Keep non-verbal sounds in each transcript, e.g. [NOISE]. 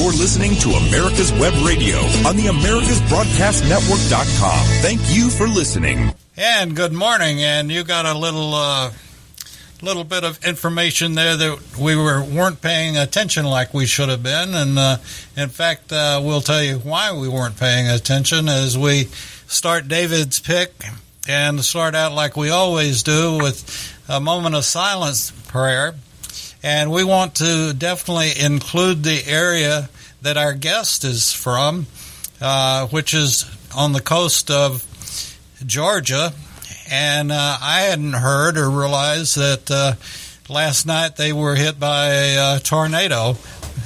You're listening to America's Web Radio on the AmericasBroadcastNetwork.com. Thank you for listening. And good morning. And you got a little uh, little bit of information there that we were weren't paying attention like we should have been. And uh, in fact, uh, we'll tell you why we weren't paying attention as we start David's pick and start out like we always do with a moment of silence prayer. And we want to definitely include the area that our guest is from, uh, which is on the coast of Georgia. And uh, I hadn't heard or realized that uh, last night they were hit by a uh, tornado,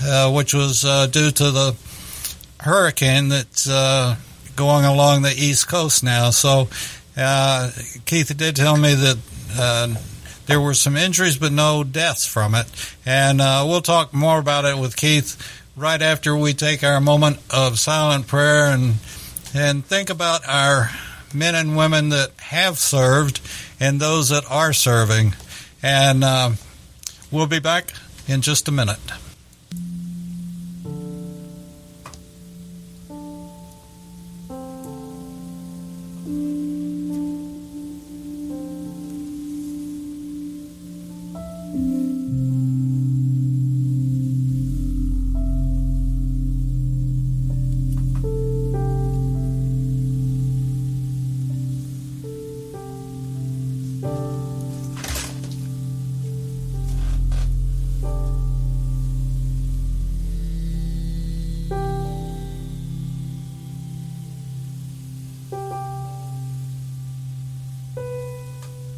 uh, which was uh, due to the hurricane that's going along the east coast now. So Keith did tell me that there were some injuries, but no deaths from it. And uh, we'll talk more about it with Keith right after we take our moment of silent prayer and and think about our men and women that have served and those that are serving. And uh, we'll be back in just a minute.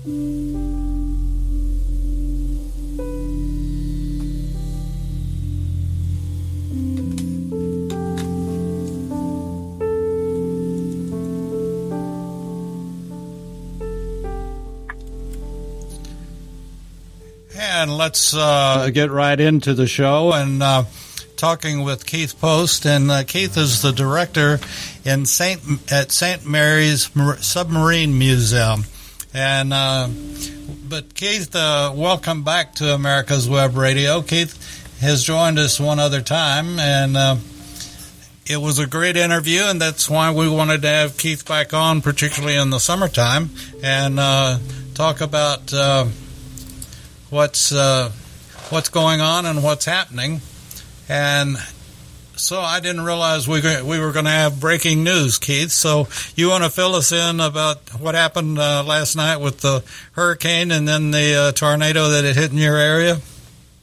And let's uh, get right into the show and uh, talking with Keith Post. And uh, Keith is the director in Saint at Saint Mary's Submarine Museum. And uh, but Keith, uh, welcome back to America's Web Radio. Keith has joined us one other time, and uh, it was a great interview, and that's why we wanted to have Keith back on, particularly in the summertime, and talk about what's uh, what's going on and what's happening. And so I didn't realize we we were going to have breaking news, Keith. So you want to fill us in about what happened uh, last night with the hurricane and then the uh, tornado that it hit in your area?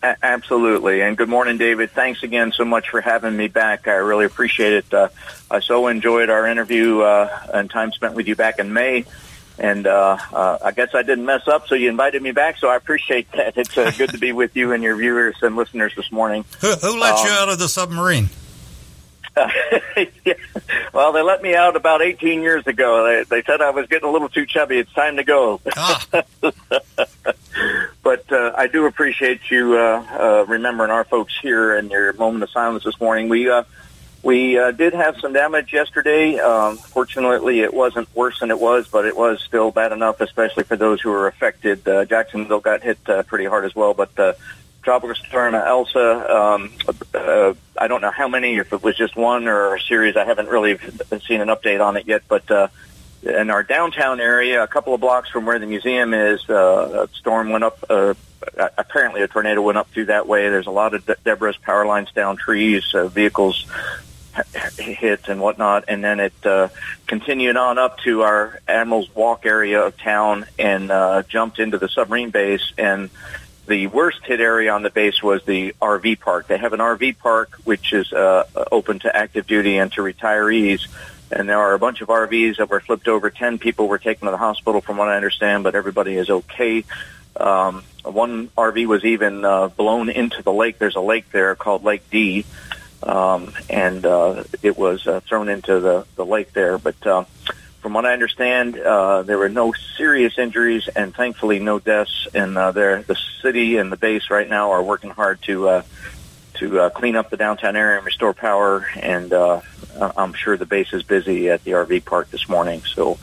Absolutely. And good morning, David. Thanks again so much for having me back. I really appreciate it. Uh, I so enjoyed our interview uh, and time spent with you back in May and uh, uh, I guess I didn't mess up, so you invited me back. So I appreciate that. It's uh, good to be with you and your viewers and listeners this morning. Who, who let um, you out of the submarine? Yeah. [LAUGHS] Well, they let me out about 18 years ago. They, they said I was getting a little too chubby. It's time to go. Ah. [LAUGHS] but uh, I do appreciate you uh, uh, remembering our folks here and your moment of silence this morning. We uh, we uh, did have some damage yesterday. Um, fortunately, it wasn't worse than it was, but it was still bad enough, especially for those who were affected. Uh, Jacksonville got hit uh, pretty hard as well, but uh, Tropical Storm Elsa, um, uh, I don't know how many, if it was just one or a series. I haven't really seen an update on it yet, but uh, in our downtown area, a couple of blocks from where the museum is, uh, a storm went up. Uh, apparently, a tornado went up through that way. There's a lot of de- debris, power lines down, trees, uh, vehicles hit and whatnot, and then it uh, continued on up to our Admiral's Walk area of town and uh, jumped into the submarine base. And the worst hit area on the base was the RV park. They have an RV park which is uh, open to active duty and to retirees. And there are a bunch of RVs that were flipped over. Ten people were taken to the hospital, from what I understand, but everybody is okay. Um, one RV was even uh, blown into the lake. There's a lake there called Lake D um, and uh, it was uh, thrown into the, the lake there. But uh, from what I understand, uh, there were no serious injuries and thankfully no deaths. And uh, the city and the base right now are working hard to uh, to uh, clean up the downtown area and restore power. And uh, I'm sure the base is busy at the RV park this morning. So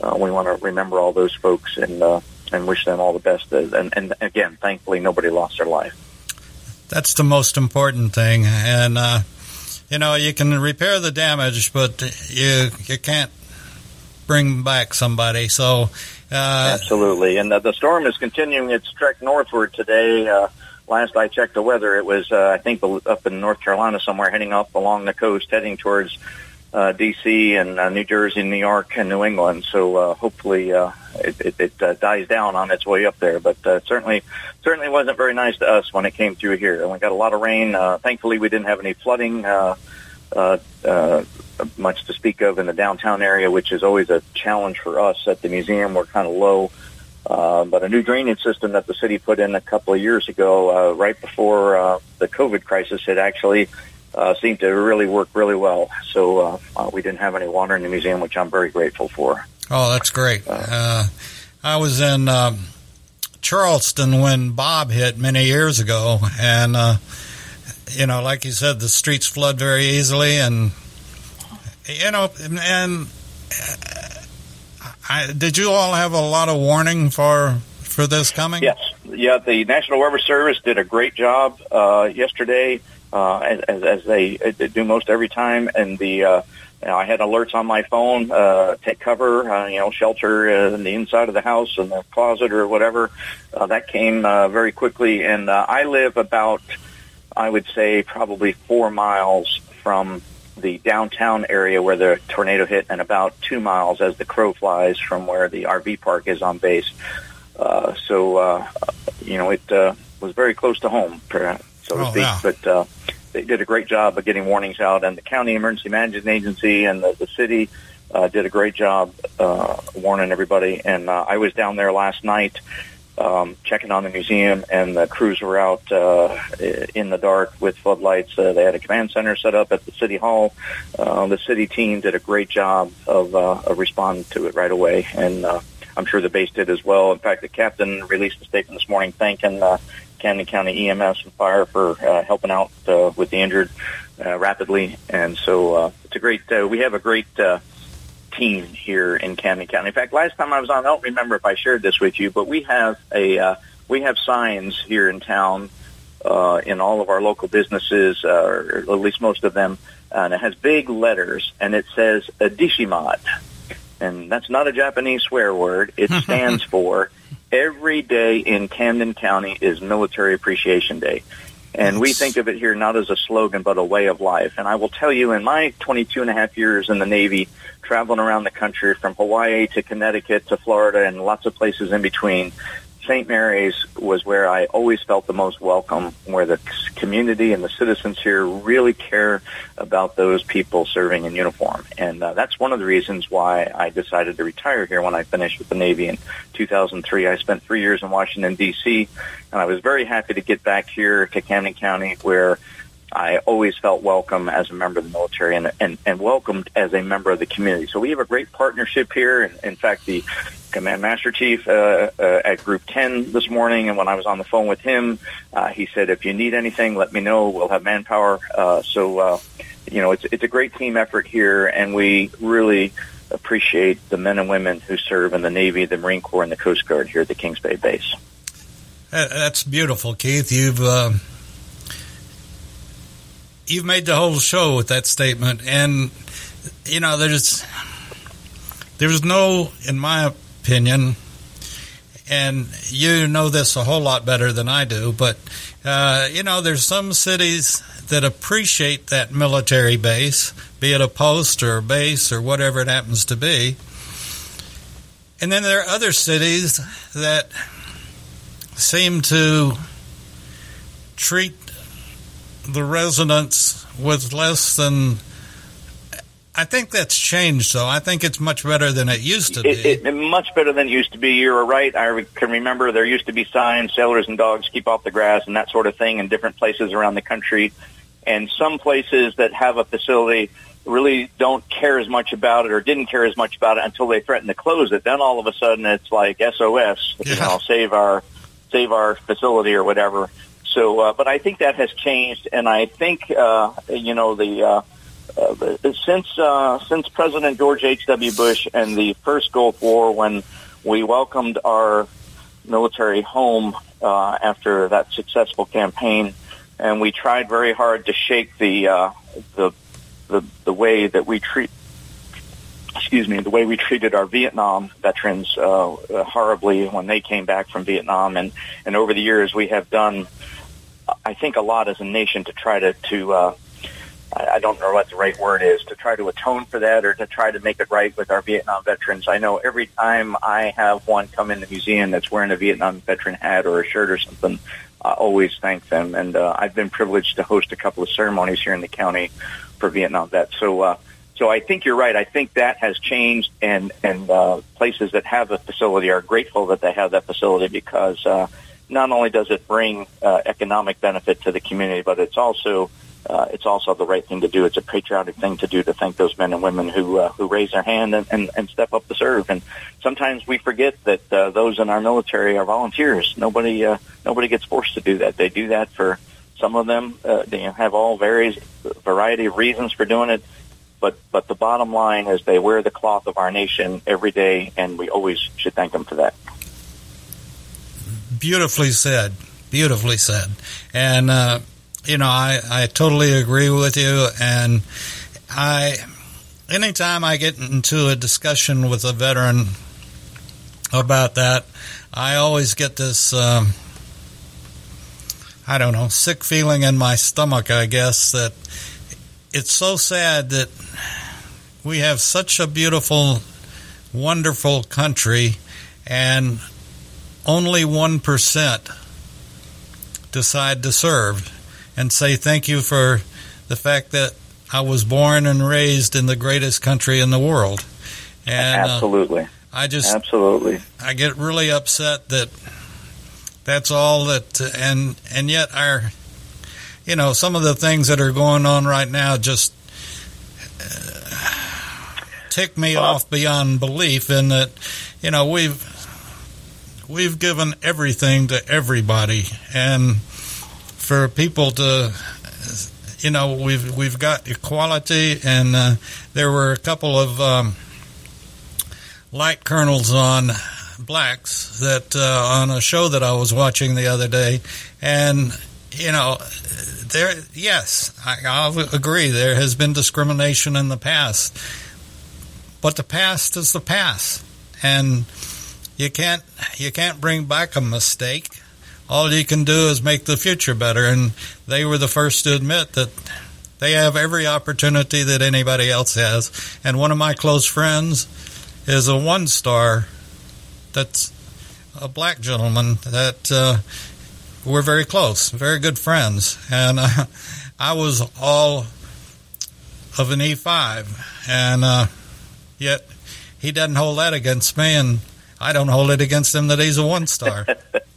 uh, we want to remember all those folks and uh, and wish them all the best. And, and again, thankfully, nobody lost their life that's the most important thing. And uh, you know, you can repair the damage, but you you can't bring back somebody. So, uh, absolutely. And the, the storm is continuing its trek northward today. Uh, last I checked the weather, it was uh, I think up in North Carolina somewhere, heading up along the coast, heading towards uh, D.C. and uh, New Jersey, New York, and New England. So uh, hopefully uh, it, it, it uh, dies down on its way up there. But uh, certainly, certainly wasn't very nice to us when it came through here. And we got a lot of rain. Uh, thankfully, we didn't have any flooding. Uh, uh, uh, much to speak of in the downtown area, which is always a challenge for us at the museum. We're kind of low, uh, but a new drainage system that the city put in a couple of years ago, uh, right before uh, the COVID crisis, had actually uh, seemed to really work really well. So uh, uh, we didn't have any water in the museum, which I'm very grateful for. Oh, that's great. Uh, I was in um, Charleston when Bob hit many years ago, and uh, you know, like you said, the streets flood very easily, and you know, and I, did you all have a lot of warning for for this coming? Yes, yeah. The National Weather Service did a great job uh, yesterday, uh, as, as they, they do most every time, and the. Uh, you know, I had alerts on my phone, uh, take cover, uh, you know, shelter uh, in the inside of the house, in the closet or whatever. Uh, that came uh, very quickly, and uh, I live about, I would say, probably four miles from the downtown area where the tornado hit, and about two miles as the crow flies from where the RV park is on base. Uh, so, uh, you know, it uh, was very close to home, so to Oh, speak. But uh, they did a great job of getting warnings out, and the county emergency management agency and the, the city uh, did a great job uh, warning everybody. And uh, I was down there last night um, checking on the museum, and the crews were out uh, in the dark with floodlights. Uh, they had a command center set up at the city hall. Uh, the city team did a great job of, uh, of responding to it right away, and uh, I'm sure the base did as well. In fact, the captain released a statement this morning thanking uh, Camden County EMS and fire for uh, helping out uh, with the injured uh, rapidly. And so uh, it's a great. Uh, we have a great uh, team here in Camden County. In fact, last time I was on, I don't remember if I shared this with you, but we have a uh, we have signs here in town uh, in all of our local businesses, uh, or at least most of them, and it has big letters, and it says Adishimad, and that's not a Japanese swear word. It [LAUGHS] stands for Every Day in Camden County is Military Appreciation Day. And we think of it here not as a slogan, but a way of life. And I will tell you, in my 22 and a half years in the Navy, traveling around the country from Hawaii to Connecticut to Florida and lots of places in between, St. Mary's was where I always felt the most welcome, where the community and the citizens here really care about those people serving in uniform. And uh, that's one of the reasons why I decided to retire here when I finished with the Navy in 2003. I spent three years in Washington, D.C., and I was very happy to get back here to Camden County where I always felt welcome as a member of the military and, and, and welcomed as a member of the community. So we have a great partnership here. And in fact, the command master chief uh, uh, at Group 10 this morning, and when I was on the phone with him, uh, he said, if you need anything, let me know. We'll have manpower. Uh, so, uh, you know, it's, it's a great team effort here, and we really appreciate the men and women who serve in the Navy, the Marine Corps, and the Coast Guard here at the Kings Bay base. That's beautiful, Keith. You've uh, you've made the whole show with that statement, and you know there's there's no, in my opinion, and you know this a whole lot better than I do, but uh, you know there's some cities that appreciate that military base, be it a post or a base or whatever it happens to be. And then there are other cities that seem to treat the residents with less than. I think that's changed, though. I think it's much better than it used to be. It, it, much better than it used to be. You're right. I can remember there used to be signs, sailors and dogs keep off the grass and that sort of thing in different places around the country. And some places that have a facility really don't care as much about it or didn't care as much about it until they threaten to close it. Then all of a sudden it's like SOS, you Yeah. know, save our, save our facility or whatever. So, uh, but I think that has changed, and I think uh, you know the uh, uh, since uh, since President George H. W. Bush and the first Gulf War, when we welcomed our military home uh, after that successful campaign, and we tried very hard to shake the uh, the the the way that we treat excuse me, the way we treated our Vietnam veterans uh, horribly when they came back from Vietnam, and and over the years we have done, I think, a lot as a nation to try to to uh, I don't know what the right word is to try to atone for that or to try to make it right with our Vietnam veterans. I know every time I have one come in the museum that's wearing a Vietnam veteran hat or a shirt or something, I always thank them. And uh, I've been privileged to host a couple of ceremonies here in the county for Vietnam vets. So, uh, so I think you're right. I think that has changed, and and uh, places that have a facility are grateful that they have that facility because uh, not only does it bring uh, economic benefit to the community, but it's also uh, it's also the right thing to do. It's a patriotic thing to do to thank those men and women who uh, who raise their hand and, and, and step up to serve. And sometimes we forget that uh, those in our military are volunteers. Nobody uh, nobody gets forced to do that. They do that for some of them. Uh, they have all various variety of reasons for doing it. But but the bottom line is they wear the cloth of our nation every day, and we always should thank them for that. Beautifully said. Beautifully said. And uh, you know, I, I totally agree with you. And I, anytime I get into a discussion with a veteran about that, I always get this, um, I don't know, sick feeling in my stomach, I guess, that it's so sad that we have such a beautiful, wonderful country and only 1% decide to serve and say thank you for the fact that I was born and raised in the greatest country in the world. And absolutely, uh, I just absolutely I get really upset that that's all that, and and yet our, you know, some of the things that are going on right now just uh, tick me well, off beyond belief. In that, you know, we've we've given everything to everybody, and for people to you know we've we've got equality and uh, there were a couple of um, light colonels on blacks that uh, on a show that I was watching the other day and you know there yes I, I'll agree there has been discrimination in the past but the past is the past and you can't you can't bring back a mistake all you can do is make the future better. And they were the first to admit that they have every opportunity that anybody else has. And one of my close friends is a one star that's a black gentleman that uh, we're very close, very good friends. And uh, I was all of an E5. And uh, yet he doesn't hold that against me. And I don't hold it against him that he's a one star.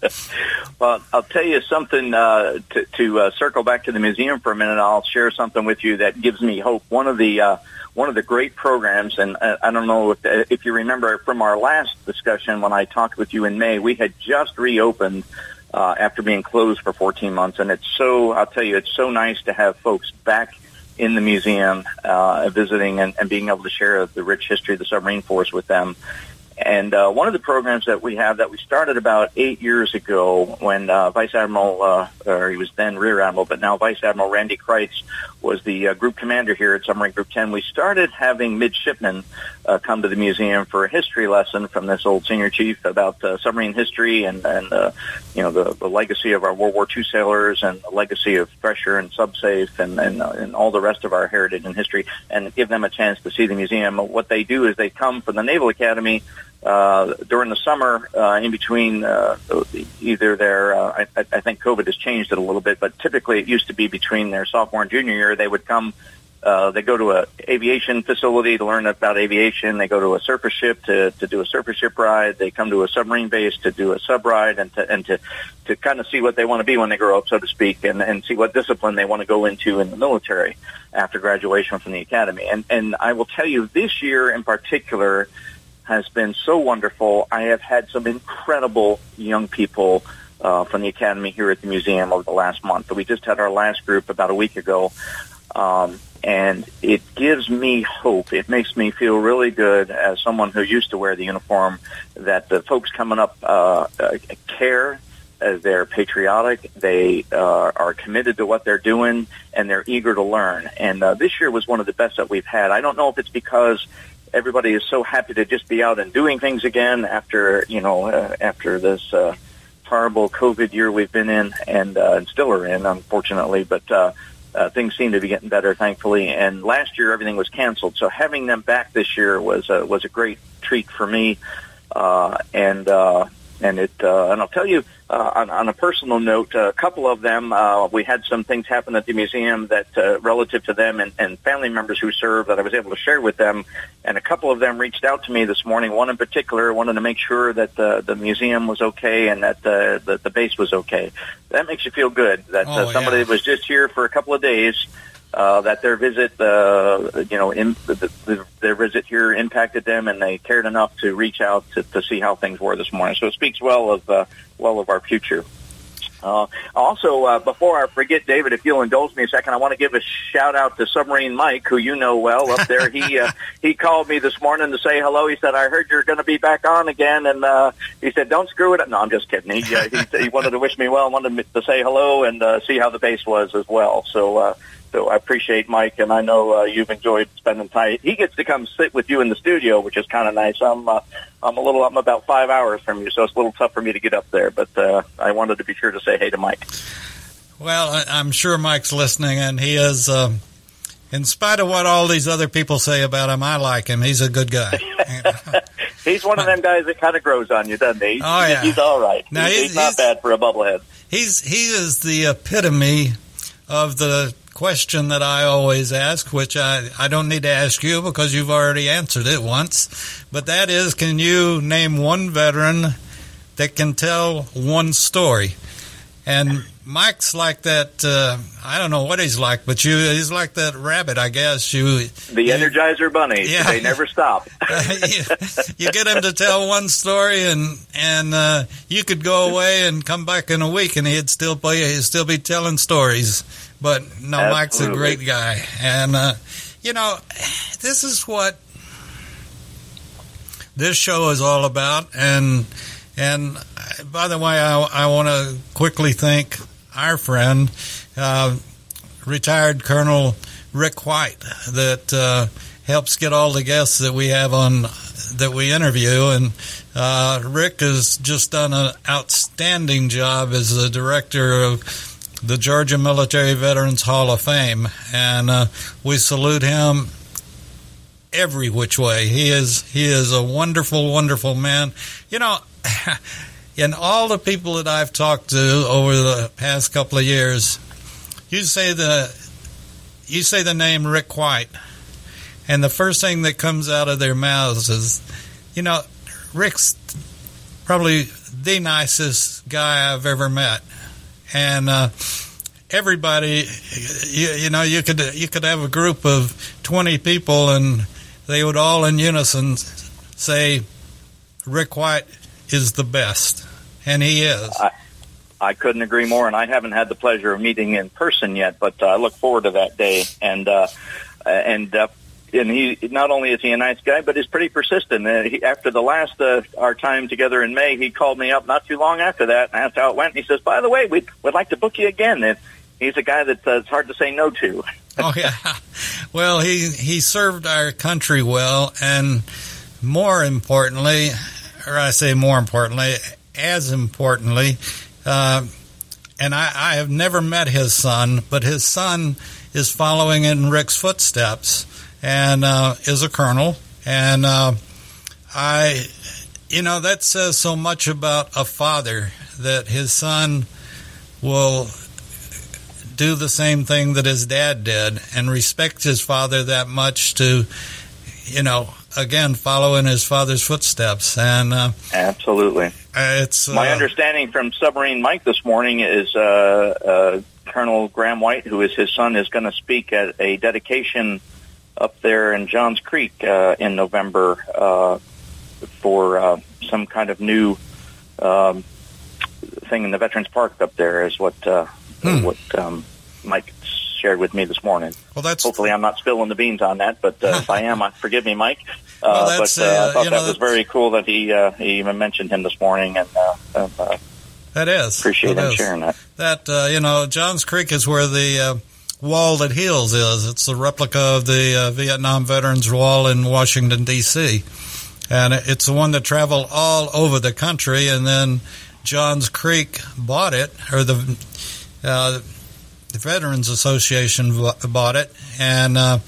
[LAUGHS] well, I'll tell you something uh, to, to uh, circle back to the museum for a minute. I'll share something with you that gives me hope. One of the uh, one of the great programs, and uh, I don't know if, if you remember from our last discussion when I talked with you in May, we had just reopened uh, after being closed for 14 months, and it's so I'll tell you, it's so nice to have folks back in the museum, uh, visiting and, and being able to share the rich history of the submarine force with them. And uh, one of the programs that we have that we started about eight years ago when uh, Vice Admiral, uh, or he was then Rear Admiral, but now Vice Admiral Randy Crites was the uh, group commander here at Submarine Group 10. We started having midshipmen uh, come to the museum for a history lesson from this old senior chief about uh, submarine history and, and you know, the, the legacy of our World War II sailors and the legacy of Thresher and Subsafe and, and, and all the rest of our heritage and history and give them a chance to see the museum. What they do is they come from the Naval Academy uh, during the summer, uh, in between uh, either their, uh, I, I think COVID has changed it a little bit, but typically it used to be between their sophomore and junior year. They would come, uh, they go to a aviation facility to learn about aviation. They go to a surface ship to, to do a surface ship ride. They come to a submarine base to do a sub ride and to, and to, to kind of see what they want to be when they grow up, so to speak, and, and see what discipline they want to go into in the military after graduation from the academy. And, and I will tell you this year in particular, has been so wonderful. I have had some incredible young people uh, from the academy here at the museum over the last month. We just had our last group about a week ago, um, and it gives me hope. It makes me feel really good as someone who used to wear the uniform that the folks coming up uh, uh, care uh, they're patriotic, they uh, are committed to what they're doing, and they're eager to learn. And uh, this year was one of the best that we've had. I don't know if it's because everybody is so happy to just be out and doing things again after you know uh, after this uh, horrible COVID year we've been in and, uh, and still are in, unfortunately. But uh, uh, things seem to be getting better, thankfully. And last year everything was canceled, so having them back this year was uh, was a great treat for me. Uh, and uh, and it uh, and I'll tell you uh, on, on a personal note, a couple of them uh, we had some things happen at the museum that uh, relative to them and, and family members who serve that I was able to share with them, and a couple of them reached out to me this morning. One in particular wanted to make sure that the the museum was okay and that the the, the base was okay. That makes you feel good that uh, Oh, somebody yeah. was just here for a couple of days uh, that their visit, uh, you know, in, the, the, their visit here impacted them, and they cared enough to reach out to, to see how things were this morning. So it speaks well of uh, well of our future. Uh, also, uh, before I forget, David, if you'll indulge me a second, I want to give a shout out to Submarine Mike, who you know well up there. he uh, [LAUGHS] he called me this morning to say hello. He said, "I heard you're going to be back on again," and uh, he said, "Don't screw it up." No, I'm just kidding. He uh, he, he wanted to wish me well, wanted to say hello and uh, see how the base was as well. So. Uh, so I appreciate Mike, and I know uh, you've enjoyed spending time. He gets to come sit with you in the studio, which is kind of nice. I'm uh, I'm a little I'm about five hours from you, so it's a little tough for me to get up there. But uh, I wanted to be sure to say hey to Mike. Well, I'm sure Mike's listening, and he is. Um, in spite of what all these other people say about him, I like him. He's a good guy. [LAUGHS] He's one of them guys that kind of grows on you, doesn't he? Oh, yeah. he's all right. Now, he's, he's- he's not bad for a bubblehead. he's he is the epitome of the question that I always ask, which I, I don't need to ask you because you've already answered it once. But that is, can you name one veteran that can tell one story? And Mike's like that. Uh, I don't know what he's like, but you he's like that rabbit, I guess. You The you- Energizer Bunny. Yeah. They never stop. [LAUGHS] you, you get him to tell one story, and and uh, you could go away and come back in a week, and he'd still play. He'd still be telling stories. But no, Mike's a great guy, and uh, you know, this is what this show is all about. And and by the way, I, I want to quickly thank our friend, uh, retired Colonel Rick White, that uh, helps get all the guests that we have on that we interview. And uh, Rick has just done an outstanding job as the director of the Georgia Military Veterans Hall of Fame, and uh, we salute him every which way. He is he is a wonderful, wonderful man. You know, [LAUGHS] in all the people that I've talked to over the past couple of years, you say the you say the name Rick White, and the first thing that comes out of their mouths is, you know, Rick's probably the nicest guy I've ever met, and uh, everybody, you, you know, you could you could have a group of twenty people, and they would all in unison say, "Rick White is the best," and he is. I couldn't agree more, and I haven't had the pleasure of meeting in person yet, but uh, I look forward to that day. And uh, and uh, and he not only is he a nice guy, but he's pretty persistent. Uh, he, after the last uh, our time together in May, he called me up not too long after that and asked how it went. And he says, "By the way, we'd would like to book you again." And he's a guy that uh, it's hard to say no to. [LAUGHS] oh yeah. Well, he he served our country well, and more importantly, or I say more importantly, as importantly, uh, and I, I have never met his son, but his son is following in Rick's footsteps and uh, is a colonel, and uh, I, you know, that says so much about a father that his son will do the same thing that his dad did and respect his father that much to, you know, again, follow in his father's footsteps. And uh, Absolutely. it's. Uh, My understanding from Submarine Mike this morning is uh, uh, Colonel Graham White, who is his son, is going to speak at a dedication up there in Johns Creek uh, in November uh, for uh, some kind of new um, thing in the Veterans Park up there. Is what uh, Hmm. what um, Mike shared with me this morning. Well, that's. Hopefully, I'm not spilling the beans on that, but uh, if I am, uh, forgive me, Mike. Uh, Well, but uh, uh, I thought you know, that was very cool that he uh, he even mentioned him this morning, and uh, uh, uh, That is. Appreciate that them is. sharing that. That uh, you know, Johns Creek is where the uh, wall that heals is. It's a replica of the uh, Vietnam Veterans Wall in Washington D.C. and it's the one that traveled all over the country. And then Johns Creek bought it, or the uh, the Veterans Association bought it, and uh,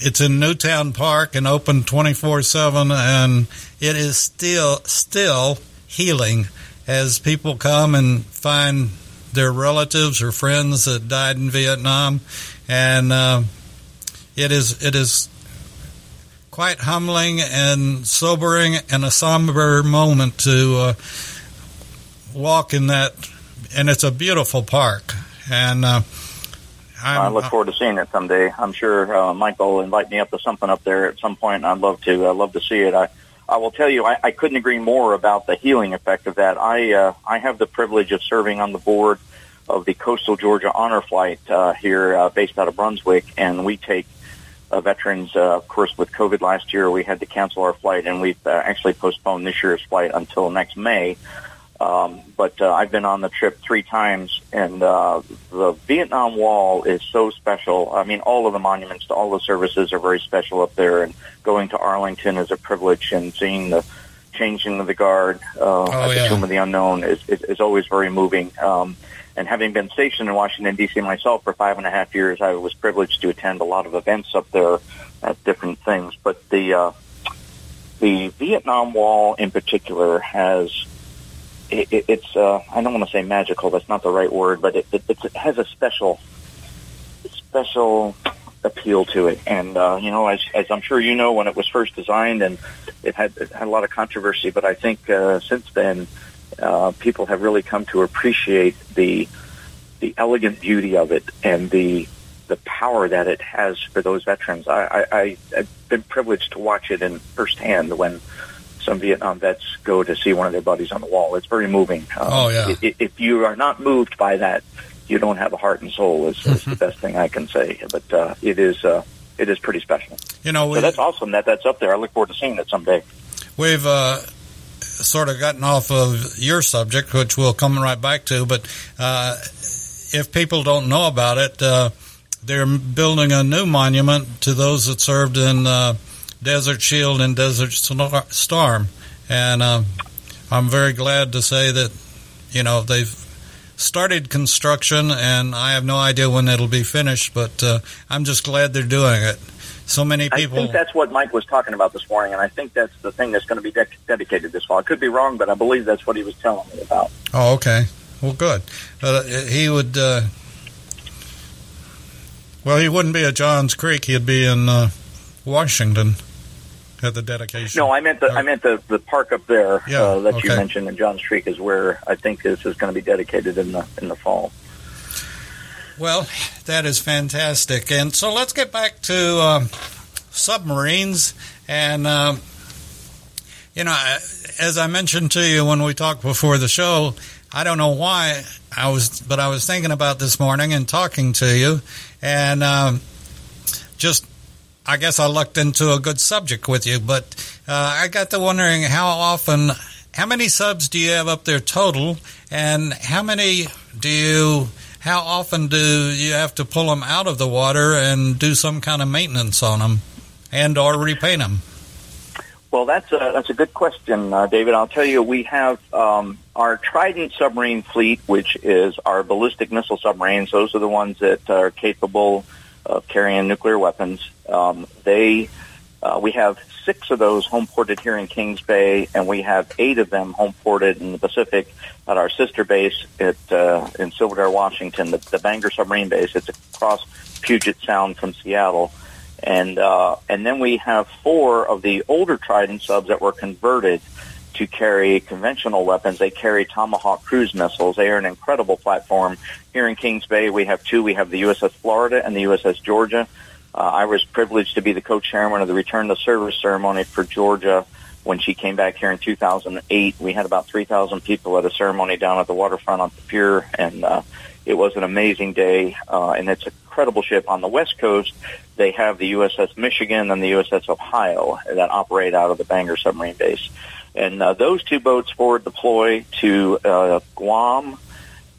it's in Newtown Park and open twenty four seven, and it is still still healing as people come and find their relatives or friends that died in Vietnam, and uh, it is it is quite humbling and sobering and a somber moment to uh, walk in that, and it's a beautiful park, and. Uh, I look forward to seeing it someday. I'm sure uh, Michael will invite me up to something up there at some point, and I'd love to. I'd love to see it. I, I will tell you, I, I couldn't agree more about the healing effect of that. I, uh, I have the privilege of serving on the board of the Coastal Georgia Honor Flight uh, here, uh, based out of Brunswick, and we take uh, veterans. Uh, of course, with COVID last year, we had to cancel our flight, and we've uh, actually postponed this year's flight until next May. Um, but uh, I've been on the trip three times, and uh, the Vietnam Wall is so special. I mean, all of the monuments to all the services are very special up there, and going to Arlington is a privilege, and seeing the changing of the guard uh, at the. Tomb of the Unknown is, is, is always very moving. Um, and having been stationed in Washington D.C. myself for five and a half years, I was privileged to attend a lot of events up there at different things. But the uh, the Vietnam Wall in particular has it, it, it's uh, I don't want to say magical. That's not the right word, but it, it, it has a special special appeal to it. And uh, you know, as, as I'm sure you know, when it was first designed, and it had it had a lot of controversy, but I think uh, since then, uh, people have really come to appreciate the the elegant beauty of it and the the power that it has for those veterans. I, I, I've been privileged to watch it in firsthand when some Vietnam vets go to see one of their buddies on the wall. It's very moving. Um, Oh, yeah. i- i- If you are not moved by that, you don't have a heart and soul. Is, is [LAUGHS] the best thing I can say. But uh, it is uh, it is pretty special. you know, we, So that's awesome that that's up there. I look forward to seeing it someday. We've uh, sort of gotten off of your subject, which we'll come right back to. But uh, if people don't know about it, uh, they're building a new monument to those that served in uh, Desert Shield and Desert Storm, and uh, I'm very glad to say that you know they've started construction, and I have no idea when it'll be finished, but uh, I'm just glad they're doing it. So many people. I think that's what Mike was talking about this morning, and I think that's the thing that's going to be de- dedicated this fall. I could be wrong, but I believe that's what he was telling me about. Oh, okay. Well, good. Uh, he would. Uh, well, he wouldn't be at Johns Creek. He'd be in uh, Washington at the dedication. No, I meant the I meant the the park up there Yeah, uh, that you mentioned in Johns Creek is where I think this is going to be dedicated in the in the fall. Well, that is fantastic. And so let's get back to um, submarines. And, um, you know, as I mentioned to you when we talked before the show, I don't know why I was, but I was thinking about this morning and talking to you. And um, just, I guess I lucked into a good subject with you. But uh, I got to wondering how often, how many subs do you have up there total? And how many do you how often do you have to pull them out of the water and do some kind of maintenance on them and or repaint them? Well, that's a that's a good question, uh, David. I'll tell you, we have um, our Trident submarine fleet, which is our ballistic missile submarines. Those are the ones that are capable of carrying nuclear weapons. Um, they uh, we have six of those home ported here in Kings Bay, and we have eight of them home ported in the Pacific at our sister base at uh, in Silverdale, Washington, the, the Bangor submarine base. It's across Puget Sound from Seattle and uh, and then we have four of the older Trident subs that were converted to carry conventional weapons. They carry Tomahawk cruise missiles. They are an incredible platform. Here in Kings Bay, we have two. We have the USS Florida and the USS Georgia. Uh, I was privileged to be the co-chairman of the return to service ceremony for Georgia when she came back here in 2008. We had about 3,000 people at a ceremony down at the waterfront on the pier, and uh, it was an amazing day. Uh, and it's a incredible ship on the West Coast. They have the USS Michigan and the USS Ohio that operate out of the Bangor submarine base. And uh, those two boats forward deploy to uh, Guam,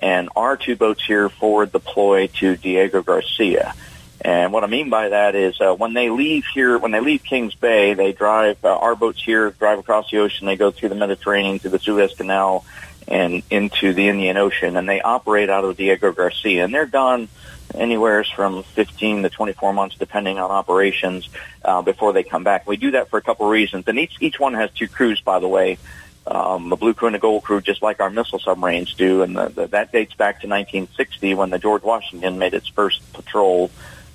and our two boats here forward deploy to Diego Garcia. And what I mean by that is uh, when they leave here, when they leave Kings Bay, they drive, uh, our boats here drive across the ocean, they go through the Mediterranean, through the Suez Canal, and into the Indian Ocean, and they operate out of Diego Garcia. And they're gone anywhere from 15 to 24 months, depending on operations, uh, before they come back. We do that for a couple reasons, and each each one has two crews, by the way. Um, a blue crew and a gold crew, just like our missile submarines do, and the, the, that dates back to 1960 when the George Washington made its first patrol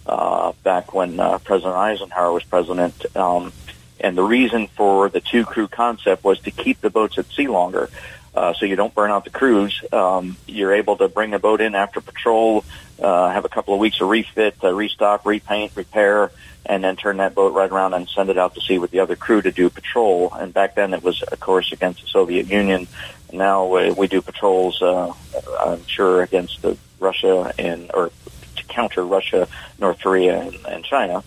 uh, back when uh, President Eisenhower was president. Um, and the reason for the two crew concept was to keep the boats at sea longer. Uh, so you don't burn out the crews. Um, you're able to bring a boat in after patrol, uh, have a couple of weeks of refit, uh, restock, repaint, repair, and then turn that boat right around and send it out to sea with the other crew to do patrol. And back then it was, of course, against the Soviet Union. Now we, we do patrols, uh, I'm sure, against the Russia and or to counter Russia, North Korea, and, and China.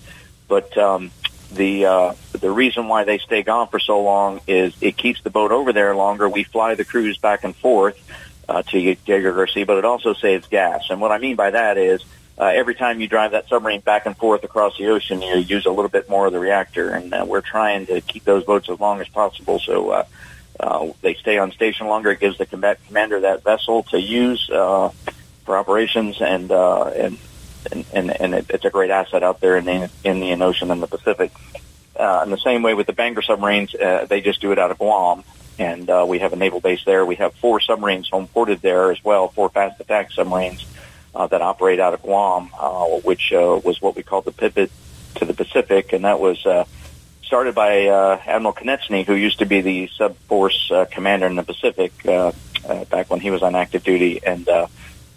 But um, the uh, the reason why they stay gone for so long is it keeps the boat over there longer. We fly the crews back and forth uh, to Diego Garcia, but it also saves gas. And what I mean by that is uh, every time you drive that submarine back and forth across the ocean, you use a little bit more of the reactor, and uh, we're trying to keep those boats as long as possible. So. Uh, uh, they stay on station longer. It gives the combat commander that vessel to use uh, for operations, and uh, and and, and, it, it's a great asset out there in the Indian Ocean and the Pacific. Uh, in the same way with the Bangor submarines, uh, they just do it out of Guam, and uh, we have a naval base there. We have four submarines home ported there as well, four fast attack submarines uh, that operate out of Guam, uh, which uh, was what we called the pivot to the Pacific, and that was uh, started by uh, Admiral Konetzni, who used to be the sub force uh, commander in the Pacific uh, uh, back when he was on active duty, and uh,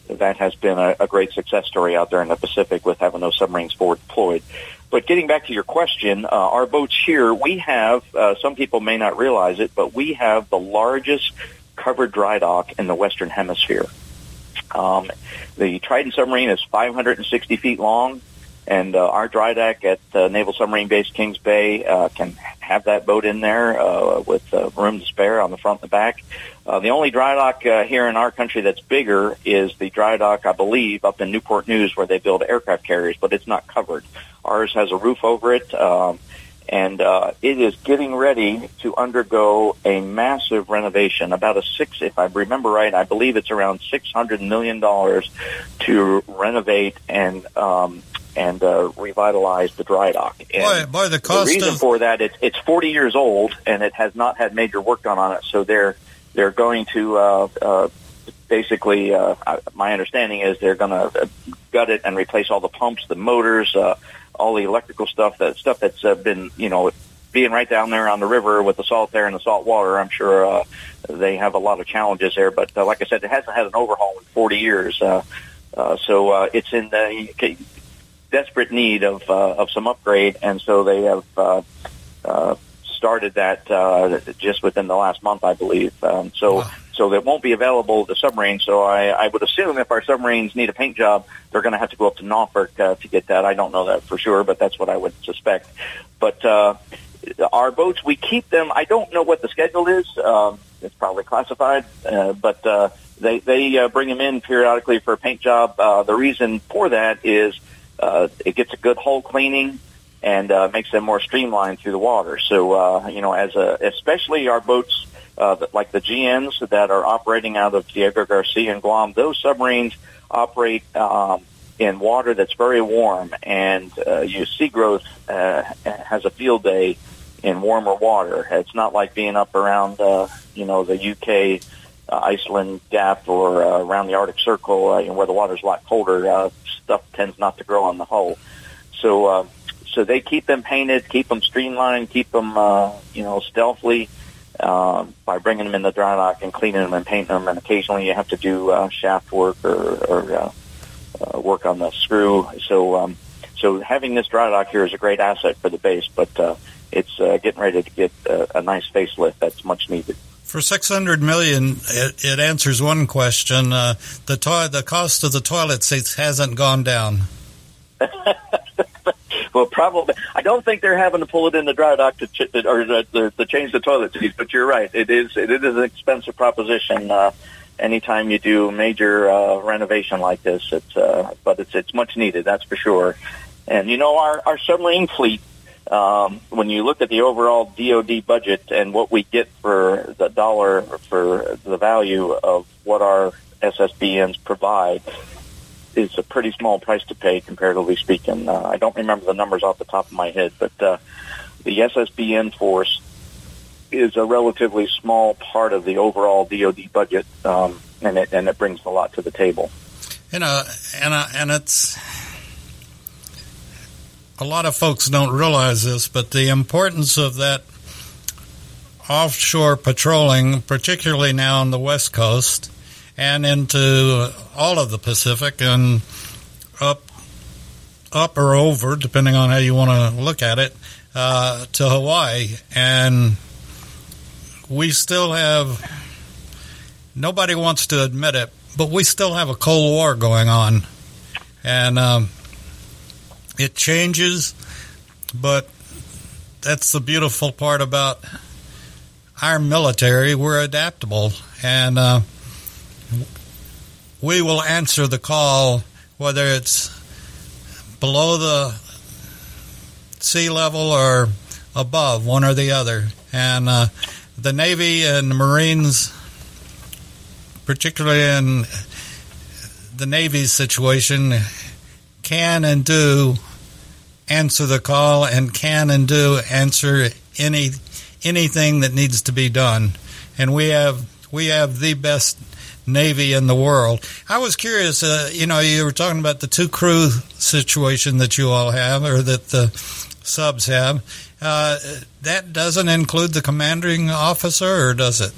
that has been a, a great success story out there in the Pacific with having those submarines forward deployed. But getting back to your question, uh, our boats here, we have, uh, some people may not realize it, but we have the largest covered dry dock in the Western Hemisphere. Um, the Trident submarine is 560 feet long, and uh, our dry deck at uh, Naval Submarine Base Kings Bay uh, can have that boat in there uh, with uh, room to spare on the front and the back. Uh, the only dry dock uh, here in our country that's bigger is the dry dock, I believe, up in Newport News where they build aircraft carriers, but it's not covered. Ours has a roof over it, um, and uh, it is getting ready to undergo a massive renovation. About a six, if I remember right, I believe it's around six hundred million dollars to renovate and um, and uh, revitalize the dry dock. And boy, boy, the cost the reason of for that it's it's 40 years old and it has not had major work done on it. So they're they're going to uh, uh, basically. Uh, my understanding is they're going to gut it and replace all the pumps, the motors, uh, all the electrical stuff that stuff that's uh, been you know being right down there on the river with the salt there and the salt water. I'm sure uh, they have a lot of challenges there. But uh, like I said, it hasn't had an overhaul in 40 years. Uh, uh, so uh, it's in the desperate need of uh, of some upgrade, and so they have uh, uh, started that uh, just within the last month, I believe. Um, so. Wow. So that won't be available to submarines. So I, I would assume if our submarines need a paint job, they're going to have to go up to Norfolk uh, to get that. I don't know that for sure, but that's what I would suspect. But uh, our boats, we keep them. I don't know what the schedule is. Um, it's probably classified, uh, but uh, they they uh, bring them in periodically for a paint job. Uh, the reason for that is uh, it gets a good hull cleaning and uh, makes them more streamlined through the water. So uh, you know, as a especially our boats. Uh, like the GNs that are operating out of Diego Garcia and Guam, those submarines operate um, in water that's very warm, and uh, you sea growth uh, has a field day in warmer water. It's not like being up around, uh, you know, the UK, uh, Iceland Gap, or uh, around the Arctic Circle, uh, you know, where the water's a lot colder. Uh, stuff tends not to grow on the hull, so uh, so they keep them painted, keep them streamlined, keep them, uh, you know, stealthily. Uh, by bringing them in the dry dock and cleaning them and painting them, and occasionally you have to do uh, shaft work or, or uh, uh, work on the screw. So, um, so having this dry dock here is a great asset for the base, but uh, it's uh, getting ready to get uh, a nice facelift that's much needed. For six hundred million, it, it answers one question. Uh, the to- the cost of the toilet seats hasn't gone down. [LAUGHS] well, probably. I don't think they're having to pull it in the dry dock to ch- or to, to, to change the toilet seats. But you're right. It is it is an expensive proposition. Uh, anytime you do major uh, renovation like this, it's uh, but it's it's much needed. That's for sure. And you know, our our submarine fleet. Um, when you look at the overall DoD budget and what we get for the dollar for the value of what our SSBNs provide, is a pretty small price to pay comparatively speaking. Uh, I don't remember the numbers off the top of my head, but uh, the SSBN force is a relatively small part of the overall DoD budget, um, and it and it brings a lot to the table. You know, and uh, and it's a lot of folks don't realize this, but the importance of that offshore patrolling, particularly now on the West Coast and into all of the Pacific and up up or over, depending on how you want to look at it, uh, to Hawaii. And we still have, nobody wants to admit it, but we still have a Cold War going on. And um, it changes, but that's the beautiful part about our military. We're adaptable. And uh, we will answer the call whether it's below the sea level or above, one or the other. And uh, the Navy and the Marines, particularly in the Navy's situation, can and do answer the call and can and do answer any anything that needs to be done. And we have we have the best Navy in the world. I was curious, uh, you know, you were talking about the two crew situation that you all have, or that the subs have. Uh, that doesn't include the commanding officer, or does it?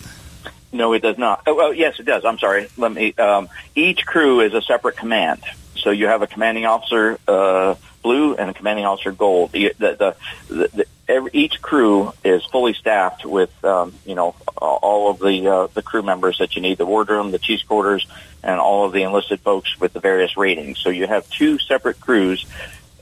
No, it does not. Oh, well, yes, it does. I'm sorry. Let me. Um, each crew is a separate command. So you have a commanding officer uh, blue and a commanding officer gold. The, the, the, every, each crew is fully staffed with, um, you know, all of the uh, the crew members that you need, the wardroom, the chief's quarters, and all of the enlisted folks with the various ratings. So you have two separate crews,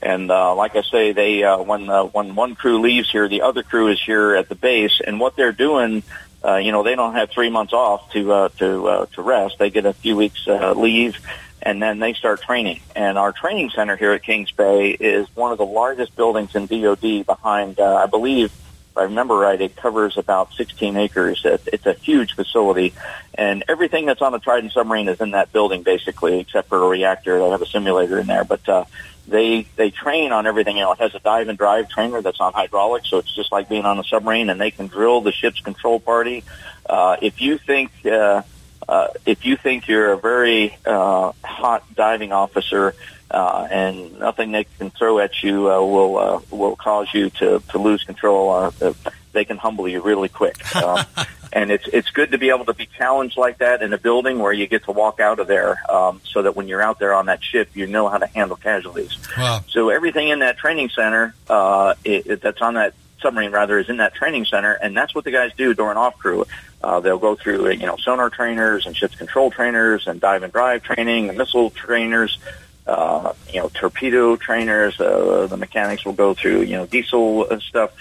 and uh, like I say, they uh, when uh, when one crew leaves here, the other crew is here at the base, and what they're doing. Uh, you know, they don't have three months off to uh, to uh, to rest. They get a few weeks uh, leave, and then they start training. And our training center here at Kings Bay is one of the largest buildings in DoD. Behind, uh, I believe, if I remember right, it covers about 16 acres. It's a huge facility, and everything that's on a Trident submarine is in that building, basically, except for a reactor. They have a simulator in there, but. Uh, they they train on everything. You know, it has a dive and drive trainer that's on hydraulics, so it's just like being on a submarine, and they can drill the ship's control party. Uh, if you think uh, uh, if you think you're a very uh, hot diving officer uh, and nothing they can throw at you uh, will uh, will cause you to, to lose control, uh, they can humble you really quick. Um, [LAUGHS] and it's it's good to be able to be challenged like that in a building where you get to walk out of there, um, so that when you're out there on that ship, you know how to handle casualties. Wow. So everything in that training center uh, it, it, that's on that submarine rather is in that training center, and that's what the guys do during off crew. Uh, they'll go through, you know, sonar trainers and ship's control trainers and dive and drive training and missile trainers, uh, you know, torpedo trainers. Uh, the mechanics will go through, you know, diesel stuff.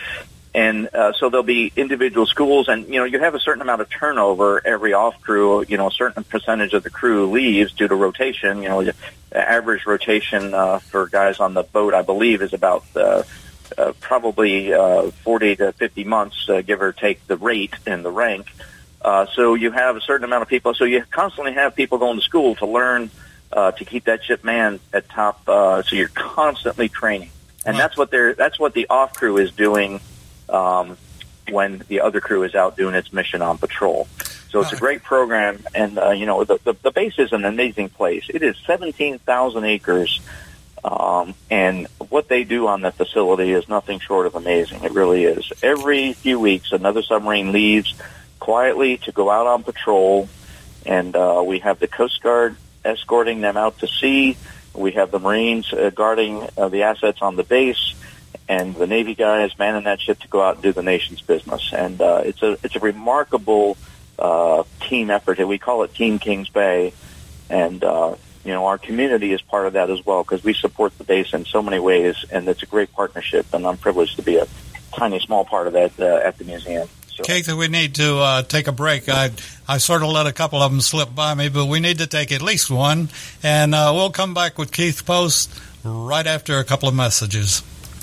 And uh, so there'll be individual schools, and you know you have a certain amount of turnover every off crew. You know, a certain percentage of the crew leaves due to rotation. You know, the average rotation uh, for guys on the boat, I believe, is about uh, uh, probably uh, 40 to 50 months, uh, give or take the rate and the rank. Uh, so you have a certain amount of people. So you constantly have people going to school to learn uh, to keep that ship man at top. Uh, so you're constantly training, and wow. that's what they're that's what the off crew is doing um, when the other crew is out doing its mission on patrol. So it's a great program, and uh, you know the, the the base is an amazing place. It is seventeen thousand acres. Um, and what they do on that facility is nothing short of amazing. It really is. Every few weeks, another submarine leaves quietly to go out on patrol, and uh, we have the Coast Guard escorting them out to sea. We have the Marines uh, guarding uh, the assets on the base, and the Navy guys manning that ship to go out and do the nation's business. And uh, it's a it's a remarkable uh, team effort. We call it Team Kings Bay, and uh, you know, our community is part of that as well because we support the base in so many ways, and it's a great partnership. And I'm privileged to be a tiny, small part of that uh, at the museum. Keith, we need to uh, take a break. I I sort of let a couple of them slip by me, but we need to take at least one, and uh, we'll come back with Keith Post right after a couple of messages.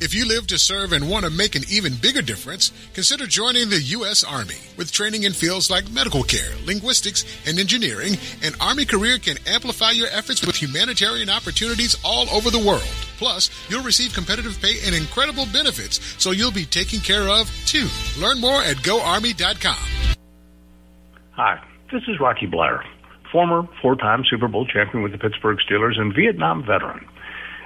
If you live to serve and want to make an even bigger difference, consider joining the U.S. Army. With training in fields like medical care, linguistics, and engineering, an Army career can amplify your efforts with humanitarian opportunities all over the world. Plus, you'll receive competitive pay and incredible benefits, so you'll be taken care of too. Learn more at GoArmy.com. Hi, this is Rocky Bleier, former four time Super Bowl champion with the Pittsburgh Steelers and Vietnam veteran.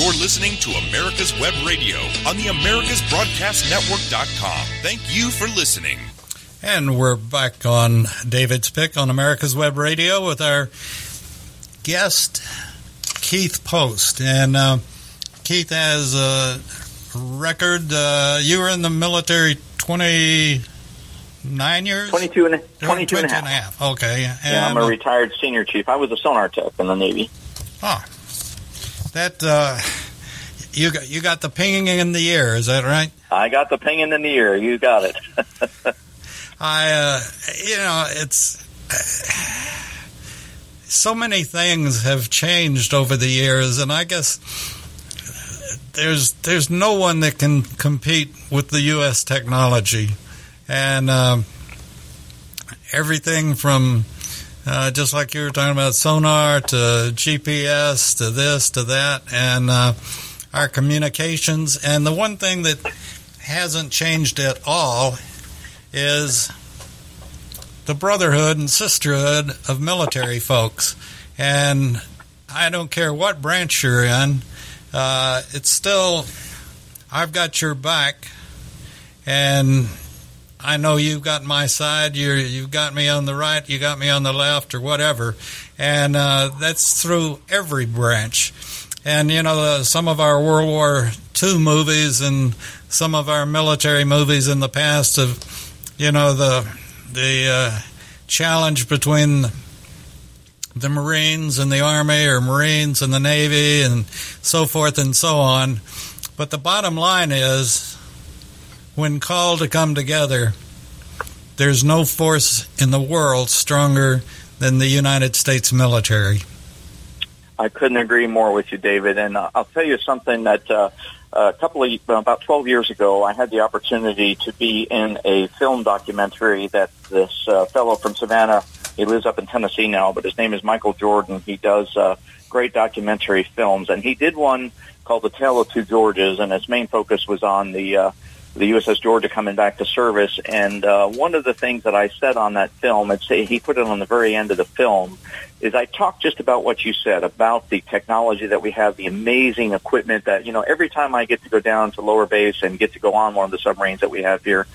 You're listening to America's Web Radio on the AmericasBroadcastNetwork.com. Thank you for listening. And we're back on David's Pick on America's Web Radio with our guest, Keith Post. And uh, Keith has a record. Uh, you were in the military 29 years? 22 and, 22 and, and a half. half. Okay. And, yeah, I'm a retired senior chief. I was a sonar tech in the Navy. Oh, that uh, you got you got the pinging in the ear. Is that right? I got the pinging in the ear. You got it. [LAUGHS] I, uh, you know, it's so many things have changed over the years, and I guess there's there's no one that can compete with the U.S. technology, and um, everything from uh, just like you were talking about sonar to GPS to this to that, and uh, our communications. And the one thing that hasn't changed at all is the brotherhood and sisterhood of military folks. And I don't care what branch you're in, uh, it's still, I've got your back. And I know you've got my side. You you've got me on the right. You got me on the left, or whatever. And uh, that's through every branch. And you know, some of our World War II movies and some of our military movies in the past have, you know, the the uh, challenge between the Marines and the Army, or Marines and the Navy, and so forth and so on. But the bottom line is when called to come together, there's no force in the world stronger than the United States military. I couldn't agree more with you, David. And uh, I'll tell you something that uh, a couple of about 12 years ago, I had the opportunity to be in a film documentary that this uh, fellow from Savannah. He lives up in Tennessee now, but his name is Michael Jordan. He does uh, great documentary films, and he did one called "The Tale of Two Georges," and its main focus was on the uh, the USS Georgia coming back to service. And uh, one of the things that I said on that film, it's, he put it on the very end of the film, is I talked just about what you said about the technology that we have, the amazing equipment that, you know, every time I get to go down to lower base and get to go on one of the submarines that we have here,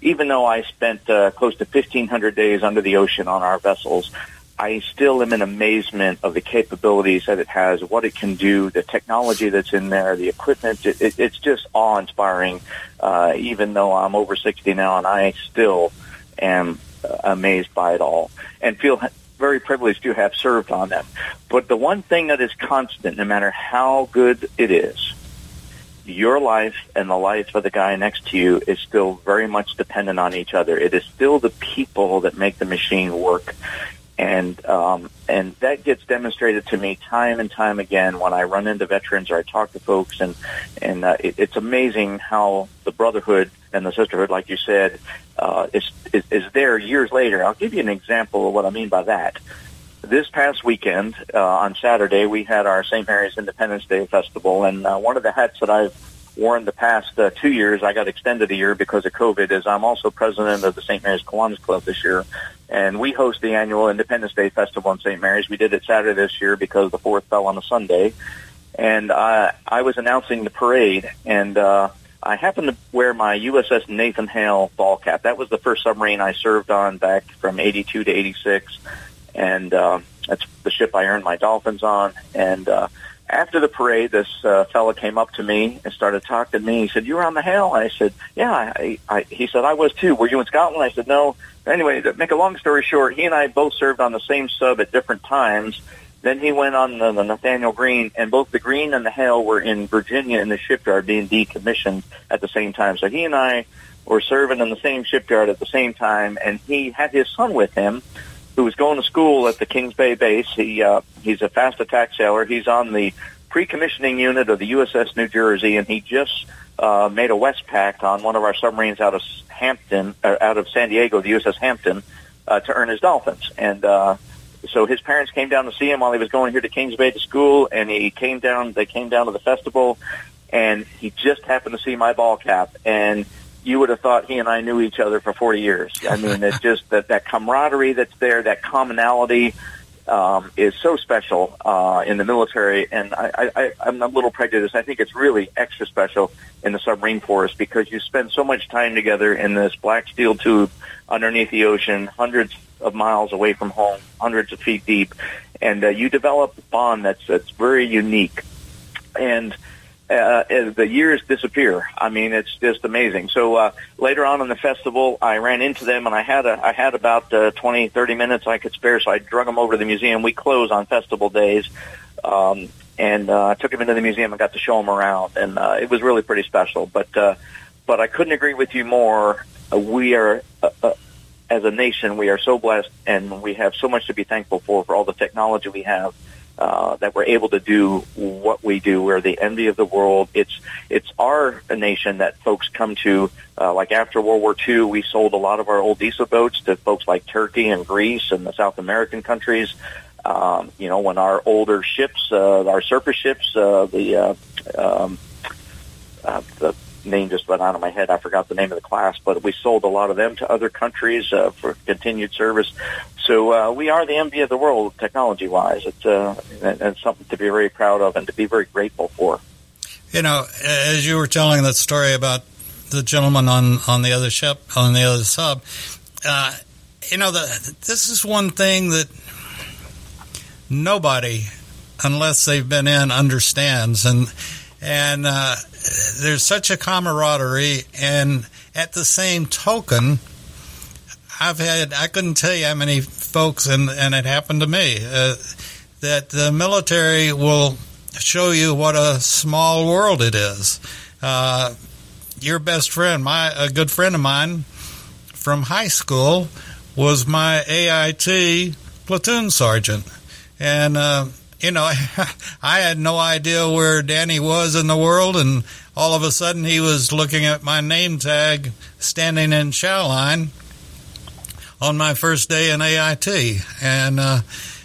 even though I spent uh, close to 1,500 days under the ocean on our vessels, I still am in amazement of the capabilities that it has, what it can do, the technology that's in there, the equipment. It, it, it's just awe-inspiring. Uh, even though I'm over 60 now, and I still am amazed by it all, and feel very privileged to have served on them. But the one thing that is constant, no matter how good it is, your life and the life of the guy next to you is still very much dependent on each other. It is still the people that make the machine work. And um, and that gets demonstrated to me time and time again when I run into veterans or I talk to folks, and and uh, it, it's amazing how the brotherhood and the sisterhood, like you said, uh, is, is is there years later. I'll give you an example of what I mean by that. This past weekend, uh, on Saturday, we had our St. Mary's Independence Day Festival, and uh, one of the hats that I've worn the past uh, two years, I got extended a year because of COVID, is I'm also president of the St. Mary's Kiwanis Club this year and we host the annual Independence Day Festival in St. Mary's. We did it Saturday this year because the fourth fell on a Sunday, and I I was announcing the parade, and uh, I happened to wear my USS Nathan Hale ball cap. That was the first submarine I served on back from '82 to '86, and uh, that's the ship I earned my Dolphins on, and. uh after the parade, this uh, fella came up to me and started talking to me. He said, "You were on the Hale?" I said, "Yeah." I, I, he said, "I was too." Were you in Scotland? I said, "No." Anyway, to make a long story short, he and I both served on the same sub at different times. Then he went on the, the Nathaniel Greene, and both the Greene and the Hale were in Virginia in the shipyard being decommissioned at the same time. So he and I were serving in the same shipyard at the same time, and he had his son with him who was going to school at the Kings Bay base. He uh, he's a fast attack sailor. He's on the pre-commissioning unit of the USS New Jersey, and he just uh, made a west Westpac on one of our submarines out of Hampton, uh, out of San Diego, the USS Hampton, uh, to earn his Dolphins. And uh, so his parents came down to see him while he was going here to Kings Bay to school, and he came down. They came down to the festival, and he just happened to see my ball cap, and you would have thought he and I knew each other for 40 years. I mean, it's just that that camaraderie that's there, that commonality um, is so special uh, in the military. And I, I, I'm a little prejudiced. I think it's really extra special in the submarine force because you spend so much time together in this black steel tube underneath the ocean, hundreds of miles away from home, hundreds of feet deep, and uh, you develop a bond that's that's very unique. And uh, as the years disappear. I mean, it's just amazing. So uh, later on in the festival, I ran into them, and I had a I had about uh, 20, 30 minutes I could spare, so I drug them over to the museum. We close on festival days, um, and uh, I took them into the museum and got to show them around, and uh, it was really pretty special. But uh, but I couldn't agree with you more. Uh, we are. Uh, uh, as a nation, we are so blessed, and we have so much to be thankful for for all the technology we have uh, that we're able to do what we do. We're the envy of the world. It's it's our nation that folks come to. Uh, like after World War II, we sold a lot of our old diesel boats to folks like Turkey and Greece and the South American countries. Um, you know, when our older ships, uh, our surface ships, uh, the uh, um, uh, the name just went out of my head. I forgot the name of the class, but we sold a lot of them to other countries uh, for continued service. So uh, we are the envy of the world, technology-wise. It's uh, and, and something to be very proud of and to be very grateful for. You know, as you were telling that story about the gentleman on on the other ship on the other sub, uh, you know, the, this is one thing that nobody, unless they've been in, understands and and uh, there's such a camaraderie, and at the same token, I've had I couldn't tell you how many folks, and and it happened to me uh, that the military will show you what a small world it is. Uh, your best friend, my a good friend of mine from high school, was my AIT platoon sergeant, and uh, you know, [LAUGHS] I had no idea where Danny was in the world, and all of a sudden he was looking at my name tag standing in chow line on my first day in AIT. And, uh,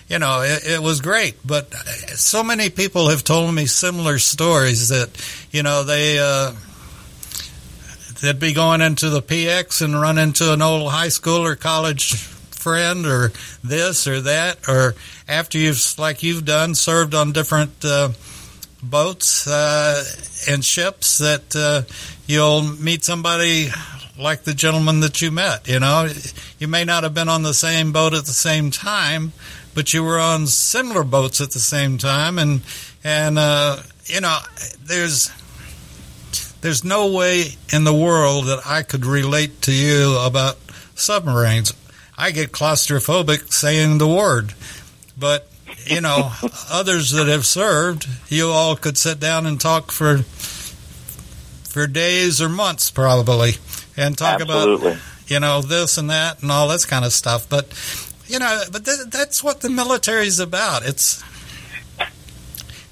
you know, it, it, was great. But so many people have told me similar stories that, you know, they, uh, they'd be going into the PX and run into an old high school or college friend or this or that, or after you've, like you've done, served on different, uh, boats uh, and ships that uh, you'll meet somebody like the gentleman that you met. You know, you may not have been on the same boat at the same time, but you were on similar boats at the same time, and and uh, you know, there's there's no way in the world that I could relate to you about submarines. I get claustrophobic saying the word, but you know, [LAUGHS] others that have served, you all could sit down and talk for for days or months probably, and talk Absolutely. about you know this and that and all this kind of stuff. But you know, but th- that's what the military is about. It's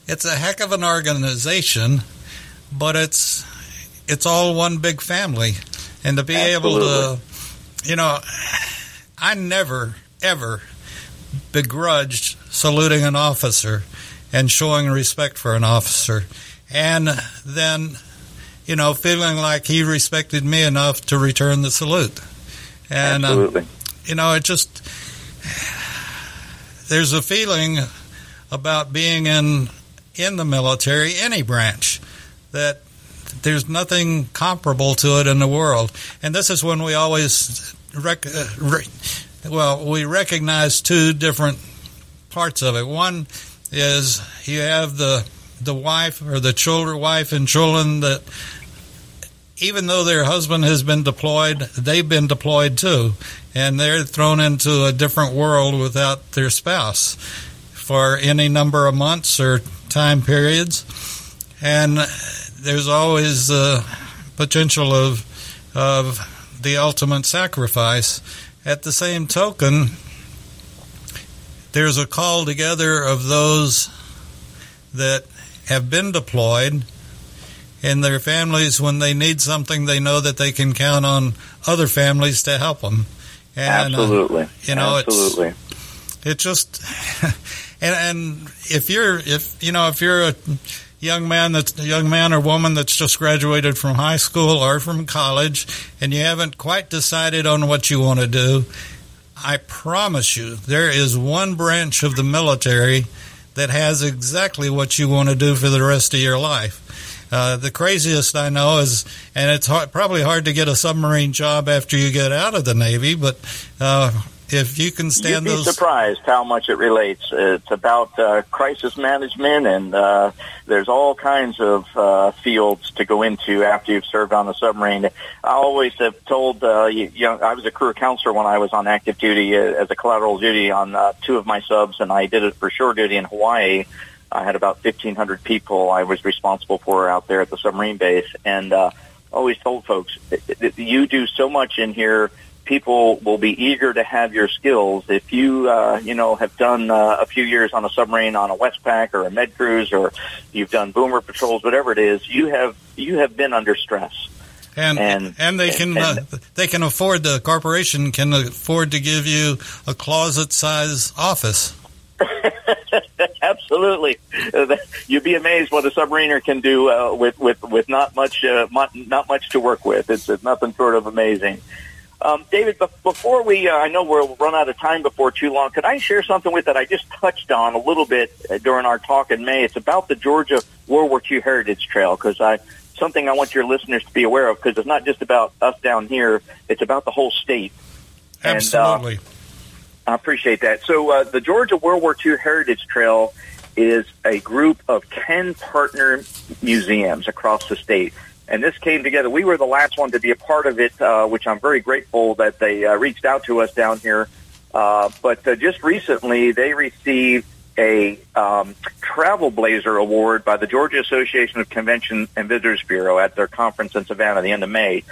it's a heck of an organization, but it's it's all one big family, and to be able to, you know, I never ever begrudged saluting an officer and showing respect for an officer, and then, you know, feeling like he respected me enough to return the salute, and um, Absolutely. you know, it just there's a feeling about being in in the military, any branch, that there's nothing comparable to it in the world. And this is when we always, rec- uh, re- well, we recognize two different parts of it. One is you have the the wife or the children, wife and children that even though their husband has been deployed, they've been deployed too, and they're thrown into a different world without their spouse for any number of months or time periods, and there's always the potential of of the ultimate sacrifice. At the same token, there's a call together of those that have been deployed and their families when they need something they know that they can count on other families to help them and uh, Absolutely. you know, it's- Absolutely. it just [LAUGHS] and and if you're if you know if you're a young man that's a young man or woman that's just graduated from high school or from college and you haven't quite decided on what you want to do i promise you there is one branch of the military that has exactly what you want to do for the rest of your life. Uh, the craziest I know is, and it's hard, probably hard to get a submarine job after you get out of the Navy, but uh, if you can stand You'd be those surprised how much it relates. It's about uh, crisis management, and uh, there's all kinds of uh, fields to go into after you've served on the submarine. I always have told, uh, you, you know, I was a career counselor when I was on active duty uh, as a collateral duty on uh, two of my subs, and I did it for shore duty in Hawaii. I had about 1,500 people I was responsible for out there at the submarine base, and uh, always told folks, you do so much in here people will be eager to have your skills. If you uh, you know have done uh, a few years on a submarine on a Westpac or a med cruise or you've done boomer patrols whatever it is you have you have been under stress. And And- and they can and- uh, they can afford the corporation can afford to give you a closet size office. [LAUGHS] absolutely. You'd be amazed what a submariner can do uh, with with with not much uh, not much to work with. It's, it's nothing short of amazing um, David, before we, uh, I know we'll run out of time before too long. Could I share something with that I just touched on a little bit uh, during our talk in May? It's about the Georgia World War II Heritage Trail because I something I want your listeners to be aware of because it's not just about us down here; it's about the whole state. And, uh, Absolutely. I appreciate that. So uh, the Georgia World War II Heritage Trail is a group of 10 partner museums across the state. And this came together. We were the last one to be a part of it, uh, which I'm very grateful that they uh, reached out to us down here. Uh, but uh, just recently, they received a um, Travel Blazer Award by the Georgia Association of Convention and Visitors Bureau at their conference in Savannah, the end of May.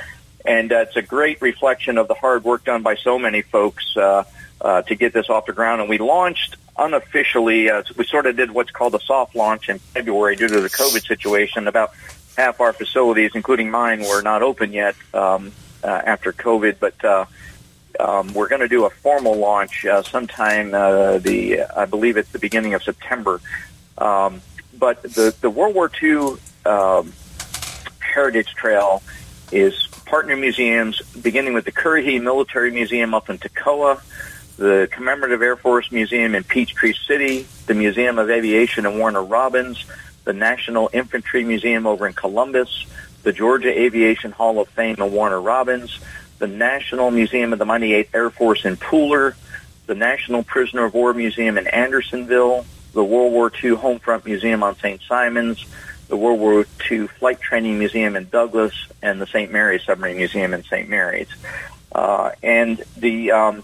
And uh, it's a great reflection of the hard work done by so many folks uh, uh, to get this off the ground. And we launched unofficially, uh, we sort of did what's called a soft launch in February due to the COVID situation. About half our facilities, including mine, were not open yet um, uh, after COVID, but uh, um, we're going to do a formal launch uh, sometime. Uh, the I believe it's the beginning of September. Um, but the the World War II um, Heritage Trail is partner museums, beginning with the Currahee Military Museum up in Toccoa, the Commemorative Air Force Museum in Peachtree City, the Museum of Aviation in Warner Robins, the National Infantry Museum over in Columbus, the Georgia Aviation Hall of Fame in Warner Robins, the National Museum of the Mighty Eighth Air Force in Pooler, the National Prisoner of War Museum in Andersonville, the World War II Homefront Museum on St. Simons, the World War II Flight Training Museum in Douglas, and the St. Mary's Submarine Museum in St. Mary's. Uh, and the um,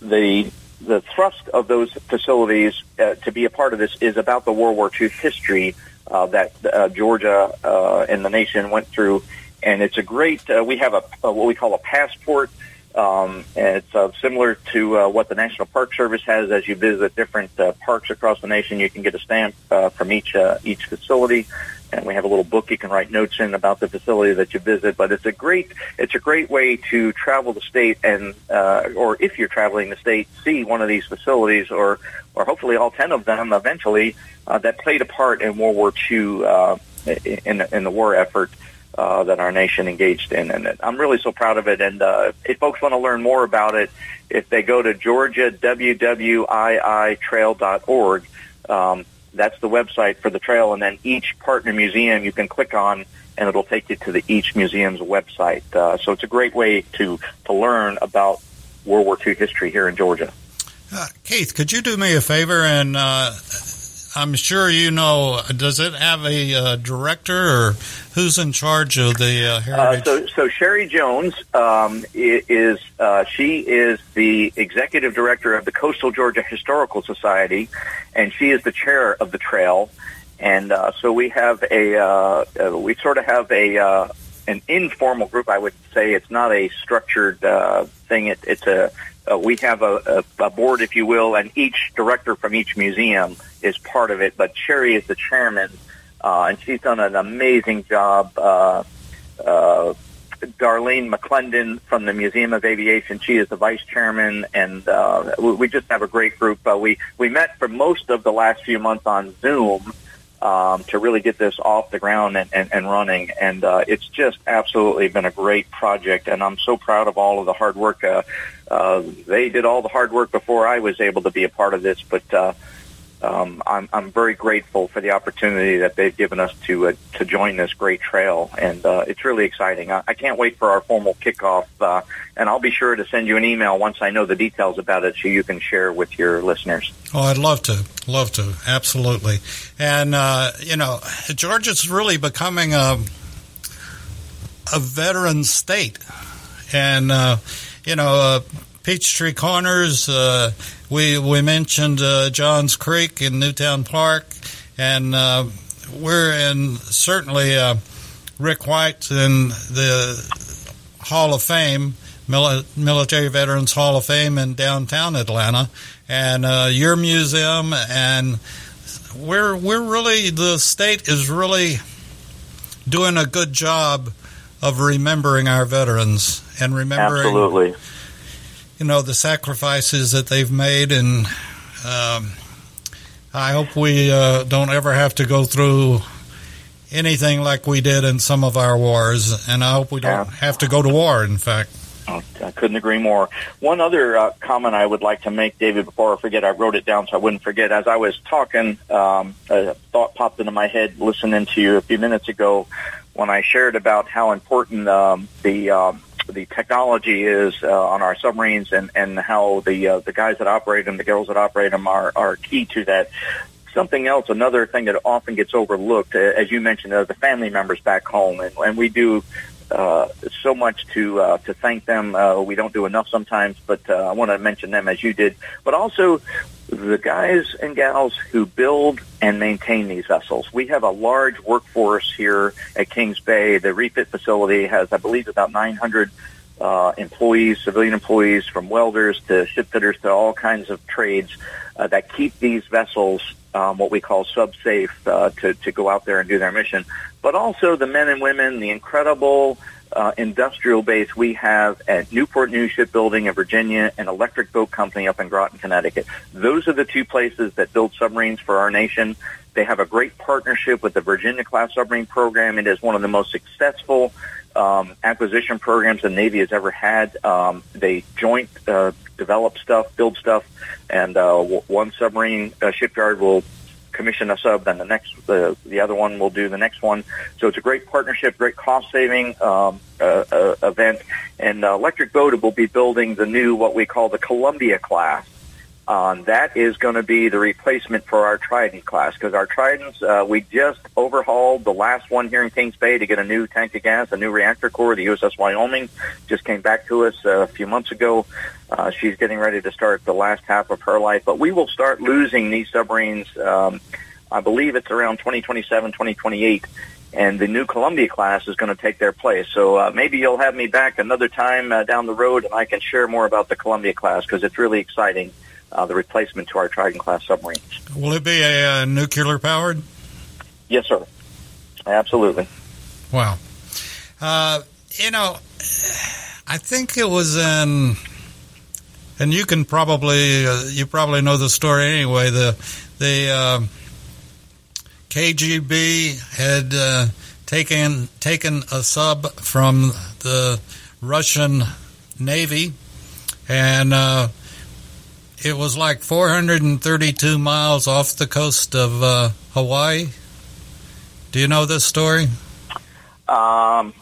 the the thrust of those facilities uh, to be a part of this is about the World War II history uh, that uh, Georgia uh, and the nation went through, and it's a great. Uh, we have a, a what we call a passport. Um, and it's uh, similar to uh, what the National Park Service has. As you visit different parks across the nation, you can get a stamp uh, from each each facility, and we have a little book you can write notes in about the facility that you visit. But it's a great it's a great way to travel the state, and uh, or if you're traveling the state, see one of these facilities, or or hopefully all ten of them eventually uh, that played a part in World War II uh, in in the war effort uh, that our nation engaged in. And I'm really so proud of it. And uh, if folks want to learn more about it, if they go to georgiawwiitrail.org, um, that's the website for the trail. And then each partner museum you can click on, and it'll take you to the each museum's website. Uh, so it's a great way to to learn about World War II history here in Georgia. Uh, Keith, could you do me a favor and uh, I'm sure you know. Does it have a uh, director, or who's in charge of the uh, heritage? Uh, so, so Sherry Jones um, is uh, she is the executive director of the Coastal Georgia Historical Society, and she is the chair of the trail. And uh, so we have a uh, we sort of have a an informal group. I would say it's not a structured thing. It, it's a uh, we have a, a, a board, if you will, and each director from each museum is part of it. But Sherry is the chairman, uh, and she's done an amazing job. Uh, uh, Darlene McClendon from the Museum of Aviation, she is the vice chairman, and uh, we, we just have a great group. Uh, we we met for most of the last few months on Zoom um, to really get this off the ground and, and, and running. And uh, it's just absolutely been a great project, and I'm so proud of all of the hard work. Uh, uh, they did all the hard work before I was able to be a part of this, but uh, um, I'm, I'm very grateful for the opportunity that they've given us to uh, to join this great trail, and uh, it's really exciting. I, I can't wait for our formal kickoff, uh, and I'll be sure to send you an email once I know the details about it, so you can share with your listeners. Oh, I'd love to, love to, absolutely. And uh, you know, Georgia's really becoming a a veteran state, and uh, you know. Uh, Peachtree Corners. We we mentioned uh, Johns Creek in Newtown Park, and uh, we're in certainly uh, Rick White in the Hall of Fame, Military Veterans Hall of Fame in downtown Atlanta, and uh, your museum, and we're we're really the state is really doing a good job of remembering our veterans and remembering absolutely you know the sacrifices that they've made, and um, I hope we uh, don't ever have to go through anything like we did in some of our wars, and I hope we don't have to go to war. In fact. I couldn't agree more. One other uh, comment I would like to make, David, before I forget, I wrote it down so I wouldn't forget. As I was talking, um, a thought popped into my head listening to you a few minutes ago when I shared about how important um, the um, the technology is uh, on our submarines and, and how the uh, the guys that operate them, the girls that operate them, are are key to that. Something else, another thing that often gets overlooked, uh, as you mentioned, are the family members back home, and, and we do uh, so much to uh, to thank them. Uh, we don't do enough sometimes, but uh, I want to mention them as you did. But also the guys and gals who build and maintain these vessels. We have a large workforce here at Kings Bay. The refit facility has, I believe, about 900 uh, employees, civilian employees, from welders to shipfitters to all kinds of trades uh, that keep these vessels, um, what we call sub-safe, uh, to, to go out there and do their mission. But also the men and women, the incredible uh, industrial base we have at Newport News Shipbuilding in Virginia and Electric Boat Company up in Groton, Connecticut. Those are the two places that build submarines for our nation. They have a great partnership with the Virginia class submarine program. It is one of the most successful um, acquisition programs the Navy has ever had. Um, they joint uh, develop stuff, build stuff, and uh, w- one submarine uh, shipyard will commission a sub, then the next the the other one will do the next one. So it's a great partnership, great cost saving um, uh, uh, event. And uh, Electric Boat will be building the new what we call the Columbia class. Um, that is going to be the replacement for our Trident class because our Tridents, uh, we just overhauled the last one here in Kings Bay to get a new tank of gas, a new reactor core. The USS Wyoming just came back to us uh, a few months ago. Uh, she's getting ready to start the last half of her life, but we will start losing these submarines. Um, I believe it's around 2027, 2028 and the new Columbia class is going to take their place. So uh, maybe you'll have me back another time uh, down the road, and I can share more about the Columbia class because it's really exciting. Uh, the replacement to our Trident class submarines. Will it be a, uh, nuclear powered? Yes, sir. Absolutely. Wow. Uh, you know, I think it was in, and you can probably uh, you probably know the story anyway. The the KGB had uh, taken taken a sub from the Russian Navy, and uh, it was like 432 miles off the coast of uh, Hawaii. Do you know this story? Um,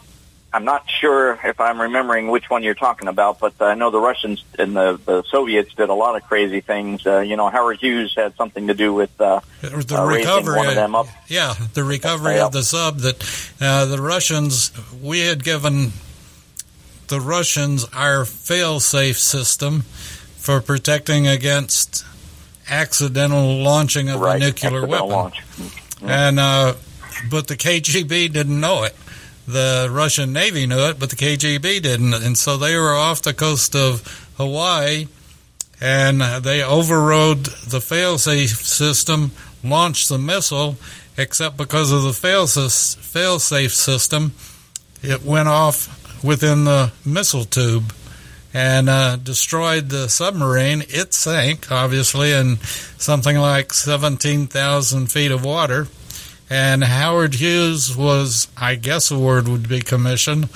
I'm not sure if I'm remembering which one you're talking about, but I know the Russians and the, the Soviets did a lot of crazy things. Uh, you know, Howard Hughes had something to do with uh, the uh, recovery one of them up. Yeah, the recovery Yeah. of the sub. That uh, the Russians, we had given the Russians our fail-safe system for protecting against accidental launching of right, a nuclear weapon. launch. And uh, but the KGB didn't know it. The Russian Navy knew it, but the KGB didn't, and so they were off the coast of Hawaii, and they overrode the fail-safe system, launched the missile, except because of the fail-sys- system, it went off within the missile tube and uh, destroyed the submarine. It sank, obviously, in something like 17,000 feet of water. And Howard Hughes was, I guess a word would be commissioned,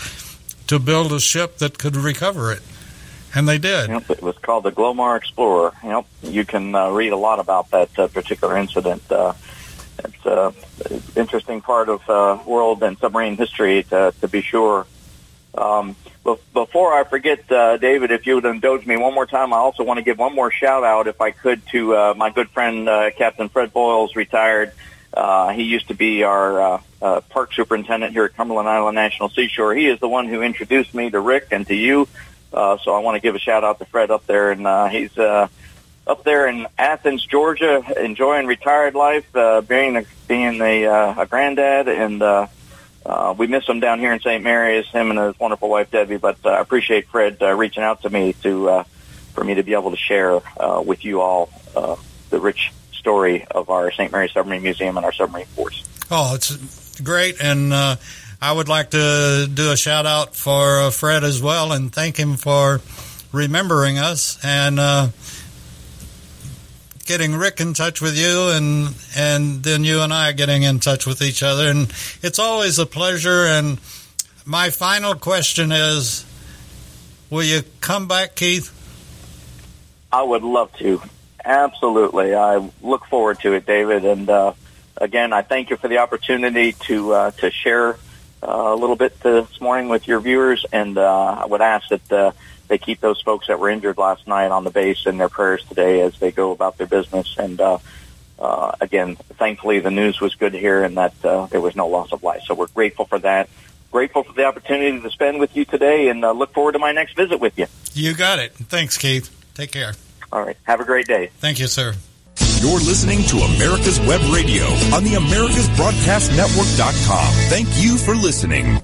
to build a ship that could recover it. And they did. Yep, it was called the Glomar Explorer. Yep, you can uh, read a lot about that uh, particular incident. Uh, it's uh, an interesting part of uh, world and submarine history, to, to be sure. Um, be- before I forget, uh, David, if you would indulge me one more time, I also want to give one more shout out, if I could, to uh, my good friend uh, Captain Fred Boyles, retired. Uh, he used to be our uh, uh, park superintendent here at Cumberland Island National Seashore. He is the one who introduced me to Rick and to you. So I want to give a shout out to Fred up there, and he's up there in Athens, Georgia, enjoying retired life, being a, being a, a granddad, and uh, we miss him down here in St. Mary's, him and his wonderful wife Debbie. But uh, I appreciate Fred uh, reaching out to me to uh, for me to be able to share uh, with you all uh, the rich story of our St. Mary's Submarine Museum and our submarine force. Oh, it's great, and uh, I would like to do a shout out for uh, Fred as well, and thank him for remembering us and uh, getting Rick in touch with you, and and then you and I getting in touch with each other, and it's always a pleasure. And my final question is, will you come back, Keith? I would love to. Absolutely. I look forward to it, David. And uh, again, I thank you for the opportunity to uh, to share uh, a little bit this morning with your viewers. And uh, I would ask that uh, they keep those folks that were injured last night on the base in their prayers today as they go about their business. And uh, uh, again, thankfully, the news was good here and that uh, there was no loss of life. So we're grateful for that. Grateful for the opportunity to spend with you today, and uh, look forward to my next visit with you. You got it. Thanks, Keith. Take care. All right. Have a great day. Thank you, sir. You're listening to America's Web Radio on the AmericasBroadcastNetwork.com. Thank you for listening.